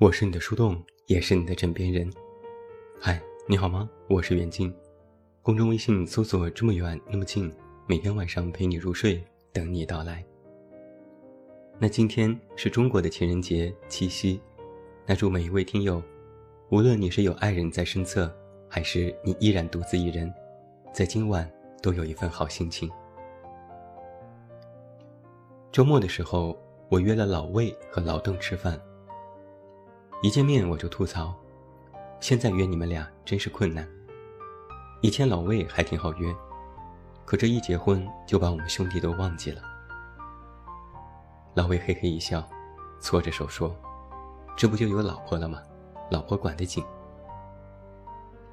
我是你的树洞，也是你的枕边人。嗨，你好吗？我是袁静，公众微信搜索“这么远那么近”，每天晚上陪你入睡，等你到来。那今天是中国的情人节七夕，那祝每一位听友，无论你是有爱人在身侧，还是你依然独自一人，在今晚都有一份好心情。周末的时候，我约了老魏和老邓吃饭。一见面我就吐槽，现在约你们俩真是困难。以前老魏还挺好约，可这一结婚就把我们兄弟都忘记了。老魏嘿嘿一笑，搓着手说：“这不就有老婆了吗？老婆管得紧。”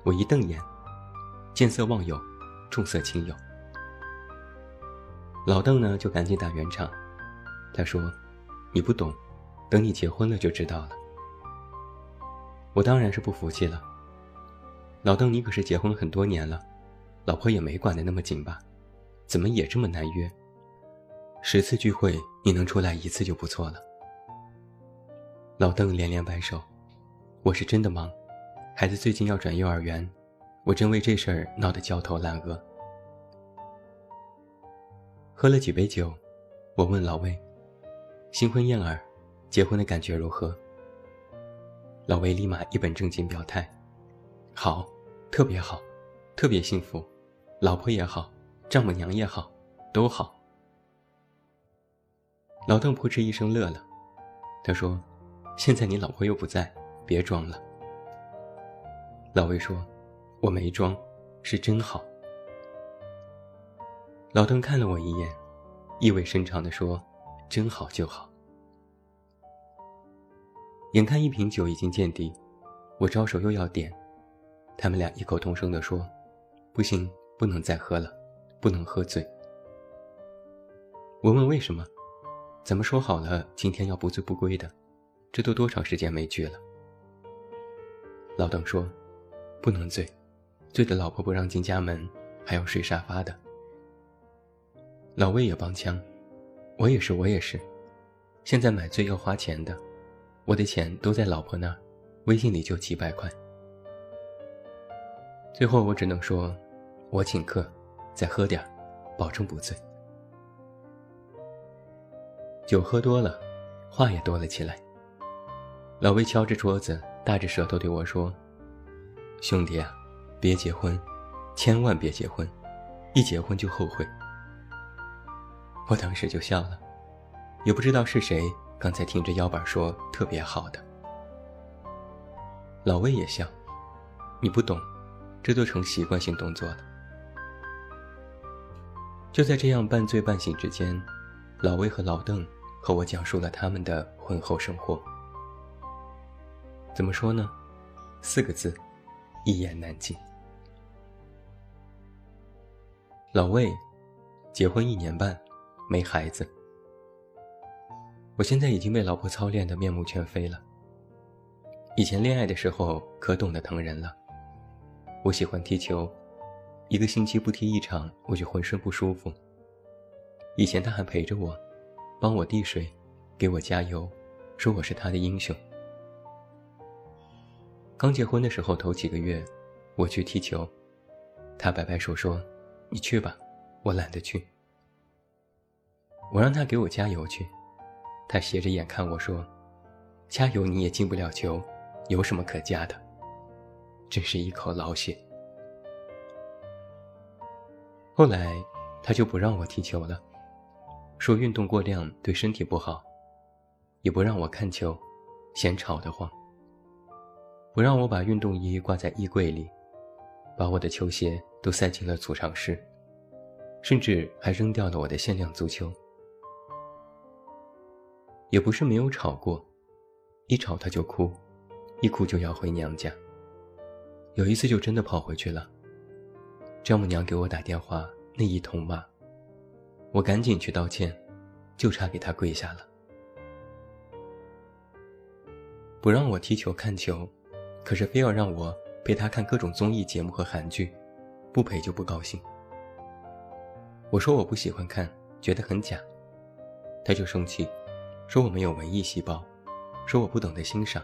我一瞪眼，见色忘友，重色轻友。老邓呢就赶紧打圆场，他说：“你不懂，等你结婚了就知道了。”我当然是不服气了。老邓，你可是结婚很多年了，老婆也没管得那么紧吧？怎么也这么难约？十次聚会你能出来一次就不错了。老邓连连摆手：“我是真的忙，孩子最近要转幼儿园，我正为这事儿闹得焦头烂额。”喝了几杯酒，我问老魏：“新婚燕尔，结婚的感觉如何？”老魏立马一本正经表态：“好，特别好，特别幸福，老婆也好，丈母娘也好，都好。”老邓扑哧一声乐了，他说：“现在你老婆又不在，别装了。”老魏说：“我没装，是真好。”老邓看了我一眼，意味深长地说：“真好就好。”眼看一瓶酒已经见底，我招手又要点，他们俩异口同声地说：“不行，不能再喝了，不能喝醉。”我问为什么，咱们说好了今天要不醉不归的，这都多长时间没聚了？老邓说：“不能醉，醉的老婆不让进家门，还要睡沙发的。”老魏也帮腔：“我也是，我也是，现在买醉要花钱的。”我的钱都在老婆那儿，微信里就几百块。最后我只能说，我请客，再喝点保证不醉。酒喝多了，话也多了起来。老魏敲着桌子，大着舌头对我说：“兄弟啊，别结婚，千万别结婚，一结婚就后悔。”我当时就笑了，也不知道是谁。刚才听着腰板说特别好的，老魏也笑，你不懂，这都成习惯性动作了。就在这样半醉半醒之间，老魏和老邓和我讲述了他们的婚后生活。怎么说呢？四个字，一言难尽。老魏，结婚一年半，没孩子。我现在已经被老婆操练得面目全非了。以前恋爱的时候可懂得疼人了。我喜欢踢球，一个星期不踢一场我就浑身不舒服。以前他还陪着我，帮我递水，给我加油，说我是他的英雄。刚结婚的时候头几个月，我去踢球，他摆摆手说：“你去吧，我懒得去。”我让他给我加油去。他斜着眼看我说：“加油，你也进不了球，有什么可加的？”真是一口老血。后来，他就不让我踢球了，说运动过量对身体不好，也不让我看球，嫌吵得慌。不让我把运动衣挂在衣柜里，把我的球鞋都塞进了储藏室，甚至还扔掉了我的限量足球。也不是没有吵过，一吵他就哭，一哭就要回娘家。有一次就真的跑回去了。丈母娘给我打电话，那一通骂，我赶紧去道歉，就差给他跪下了。不让我踢球看球，可是非要让我陪他看各种综艺节目和韩剧，不陪就不高兴。我说我不喜欢看，觉得很假，他就生气。说我没有文艺细胞，说我不懂得欣赏，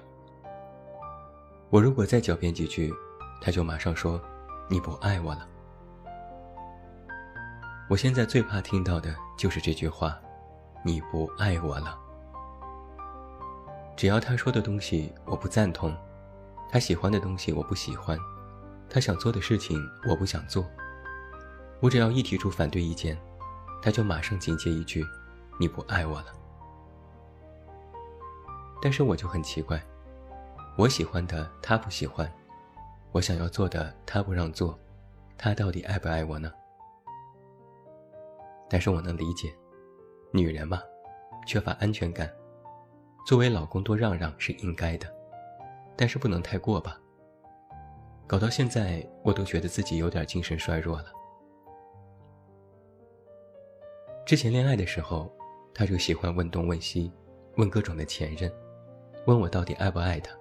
我如果再狡辩几句，他就马上说：“你不爱我了。”我现在最怕听到的就是这句话：“你不爱我了。”只要他说的东西我不赞同，他喜欢的东西我不喜欢，他想做的事情我不想做，我只要一提出反对意见，他就马上紧接一句：“你不爱我了。”但是我就很奇怪。我喜欢的他不喜欢，我想要做的他不让做，他到底爱不爱我呢？但是我能理解，女人嘛，缺乏安全感，作为老公多让让是应该的，但是不能太过吧。搞到现在，我都觉得自己有点精神衰弱了。之前恋爱的时候，他就喜欢问东问西，问各种的前任，问我到底爱不爱他。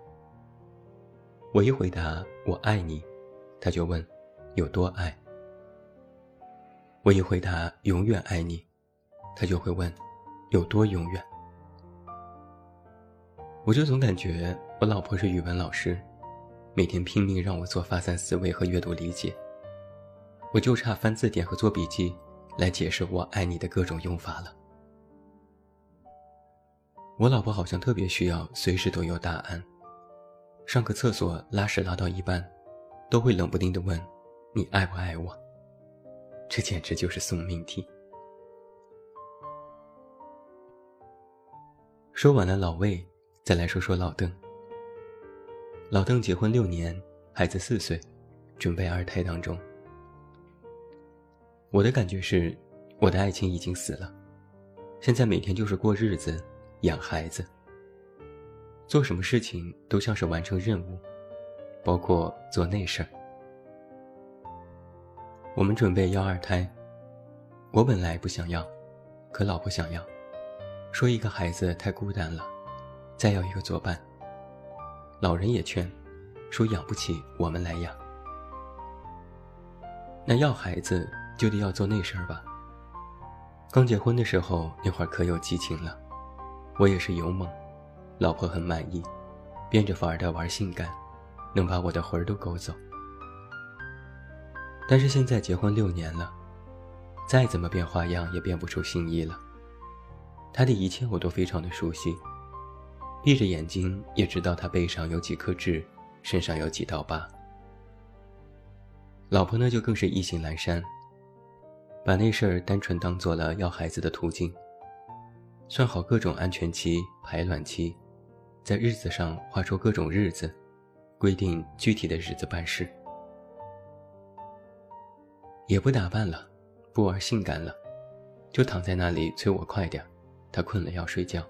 我一回答我爱你，他就问有多爱。我一回答永远爱你，他就会问有多永远。我就总感觉我老婆是语文老师，每天拼命让我做发散思维和阅读理解，我就差翻字典和做笔记来解释我爱你的各种用法了。我老婆好像特别需要随时都有答案。上个厕所拉屎拉到一半，都会冷不丁的问：“你爱不爱我？”这简直就是送命题。说完了老魏，再来说说老邓。老邓结婚六年，孩子四岁，准备二胎当中。我的感觉是，我的爱情已经死了，现在每天就是过日子，养孩子。做什么事情都像是完成任务，包括做那事儿。我们准备要二胎，我本来不想要，可老婆想要，说一个孩子太孤单了，再要一个作伴。老人也劝，说养不起我们来养。那要孩子就得要做那事儿吧。刚结婚的时候那会儿可有激情了，我也是勇猛。老婆很满意，变着法儿的玩性感，能把我的魂儿都勾走。但是现在结婚六年了，再怎么变花样也变不出新意了。他的一切我都非常的熟悉，闭着眼睛也知道他背上有几颗痣，身上有几道疤。老婆呢就更是意兴阑珊，把那事儿单纯当做了要孩子的途径，算好各种安全期、排卵期。在日子上画出各种日子，规定具体的日子办事，也不打扮了，不玩性感了，就躺在那里催我快点他困了要睡觉。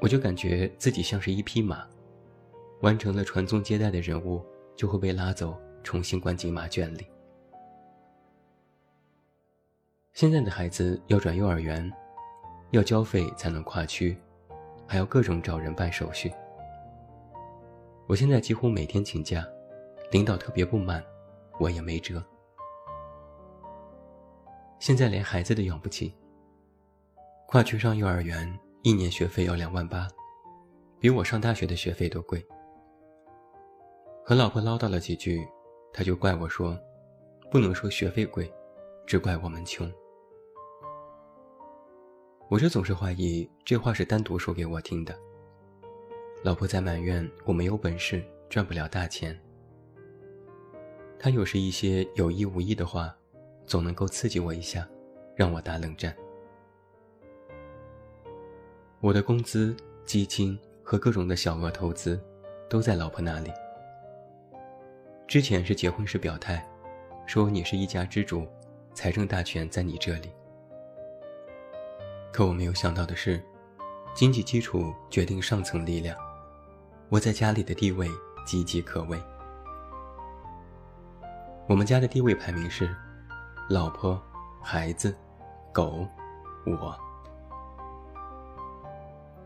我就感觉自己像是一匹马，完成了传宗接代的任务，就会被拉走，重新关进马圈里。现在的孩子要转幼儿园，要交费才能跨区。还要各种找人办手续。我现在几乎每天请假，领导特别不满，我也没辙。现在连孩子都养不起，跨区上幼儿园一年学费要两万八，比我上大学的学费都贵。和老婆唠叨了几句，他就怪我说，不能说学费贵，只怪我们穷。我就总是怀疑这话是单独说给我听的。老婆在埋怨我没有本事，赚不了大钱。他有时一些有意无意的话，总能够刺激我一下，让我打冷战。我的工资、基金和各种的小额投资，都在老婆那里。之前是结婚时表态，说你是一家之主，财政大权在你这里。可我没有想到的是，经济基础决定上层力量。我在家里的地位岌岌可危。我们家的地位排名是：老婆、孩子、狗、我。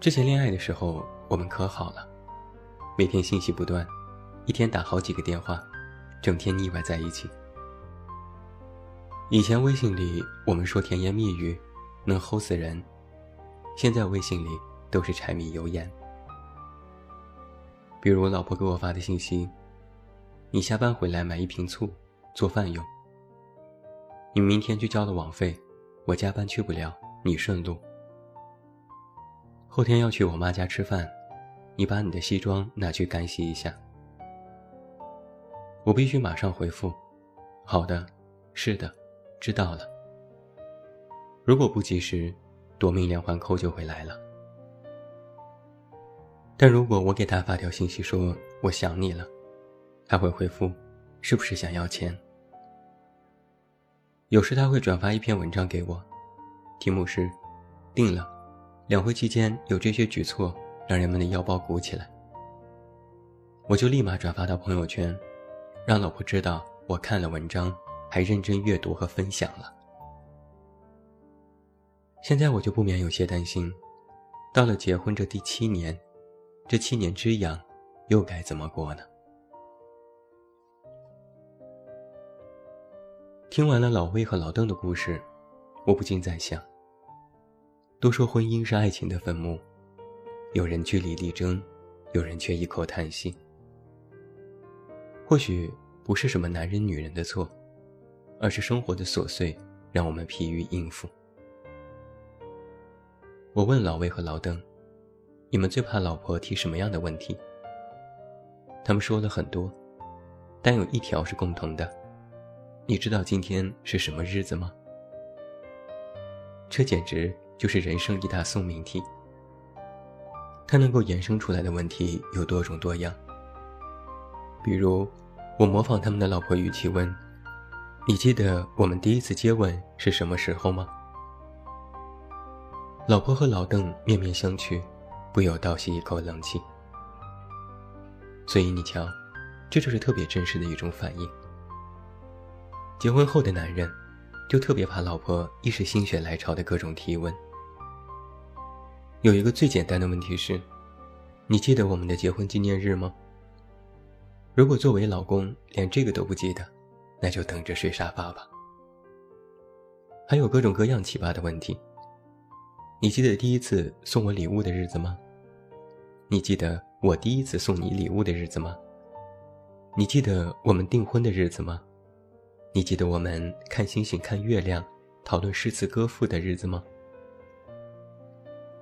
之前恋爱的时候，我们可好了，每天信息不断，一天打好几个电话，整天腻歪在一起。以前微信里我们说甜言蜜语。能齁死人。现在微信里都是柴米油盐。比如老婆给我发的信息：“你下班回来买一瓶醋，做饭用。”你明天去交了网费，我加班去不了，你顺路。后天要去我妈家吃饭，你把你的西装拿去干洗一下。我必须马上回复：“好的，是的，知道了。”如果不及时，夺命连环扣就会来了。但如果我给他发条信息说我想你了，他会回复：“是不是想要钱？”有时他会转发一篇文章给我，题目是“定了，两会期间有这些举措让人们的腰包鼓起来”，我就立马转发到朋友圈，让老婆知道我看了文章，还认真阅读和分享了。现在我就不免有些担心，到了结婚这第七年，这七年之痒，又该怎么过呢？听完了老魏和老邓的故事，我不禁在想：都说婚姻是爱情的坟墓，有人据理力争，有人却一口叹息。或许不是什么男人女人的错，而是生活的琐碎让我们疲于应付。我问老魏和老邓：“你们最怕老婆提什么样的问题？”他们说了很多，但有一条是共同的。你知道今天是什么日子吗？这简直就是人生一大送命题。它能够衍生出来的问题有多种多样。比如，我模仿他们的老婆语气问：“你记得我们第一次接吻是什么时候吗？”老婆和老邓面面相觑，不由倒吸一口冷气。所以你瞧，这就是特别真实的一种反应。结婚后的男人，就特别怕老婆一时心血来潮的各种提问。有一个最简单的问题是：你记得我们的结婚纪念日吗？如果作为老公连这个都不记得，那就等着睡沙发吧。还有各种各样奇葩的问题。你记得第一次送我礼物的日子吗？你记得我第一次送你礼物的日子吗？你记得我们订婚的日子吗？你记得我们看星星、看月亮、讨论诗词歌赋的日子吗？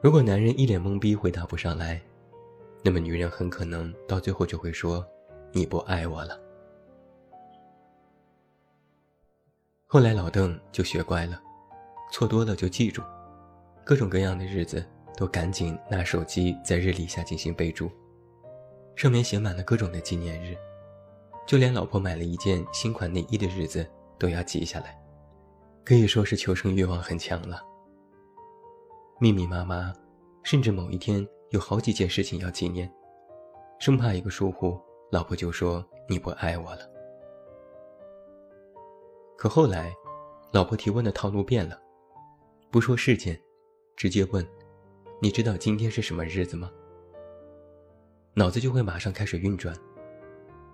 如果男人一脸懵逼回答不上来，那么女人很可能到最后就会说：“你不爱我了。”后来老邓就学乖了，错多了就记住，各种各样的日子都赶紧拿手机在日历下进行备注，上面写满了各种的纪念日。就连老婆买了一件新款内衣的日子都要记下来，可以说是求生欲望很强了。密密麻麻，甚至某一天有好几件事情要纪念，生怕一个疏忽，老婆就说你不爱我了。可后来，老婆提问的套路变了，不说事件，直接问：“你知道今天是什么日子吗？”脑子就会马上开始运转。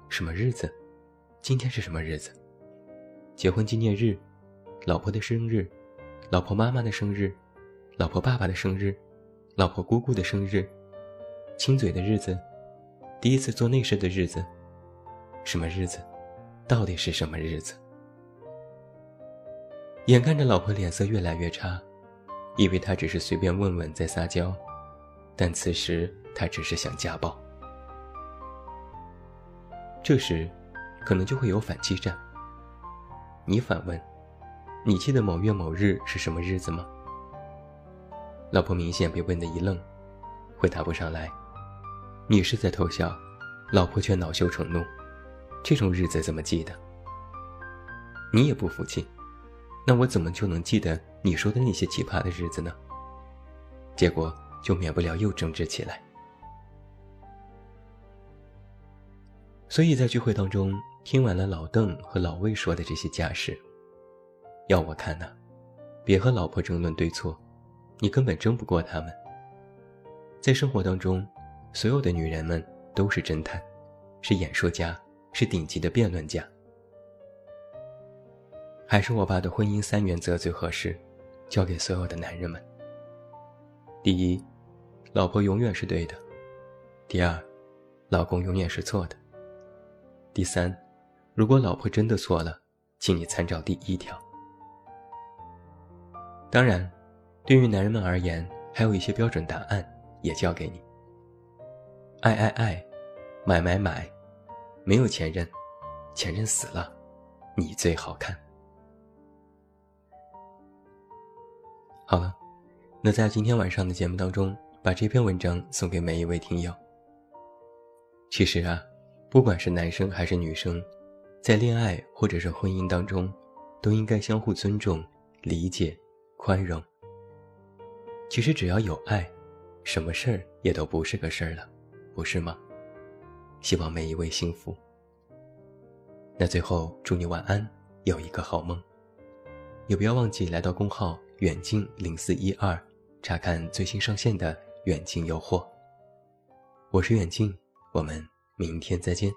什么日子？今天是什么日子？结婚纪念日，老婆的生日，老婆妈妈的生日，老婆爸爸的生日，老婆姑姑的生日，亲嘴的日子，第一次做内事的日子，什么日子？到底是什么日子？眼看着老婆脸色越来越差，以为他只是随便问问在撒娇，但此时他只是想家暴。这时，可能就会有反击战。你反问：“你记得某月某日是什么日子吗？”老婆明显被问得一愣，回答不上来。你是在偷笑，老婆却恼羞成怒：“这种日子怎么记得？”你也不服气，那我怎么就能记得你说的那些奇葩的日子呢？结果就免不了又争执起来。所以在聚会当中，听完了老邓和老魏说的这些家事，要我看呢，别和老婆争论对错，你根本争不过他们。在生活当中，所有的女人们都是侦探，是演说家，是顶级的辩论家。还是我爸的婚姻三原则最合适，交给所有的男人们。第一，老婆永远是对的；第二，老公永远是错的。第三，如果老婆真的错了，请你参照第一条。当然，对于男人们而言，还有一些标准答案也教给你：爱爱爱，买买买，没有前任，前任死了，你最好看。好了，那在今天晚上的节目当中，把这篇文章送给每一位听友。其实啊，不管是男生还是女生，在恋爱或者是婚姻当中，都应该相互尊重、理解、宽容。其实只要有爱，什么事儿也都不是个事儿了，不是吗？希望每一位幸福。那最后祝你晚安，有一个好梦。也不要忘记来到公号。远近零四一二，查看最新上线的远近诱惑。我是远近，我们明天再见。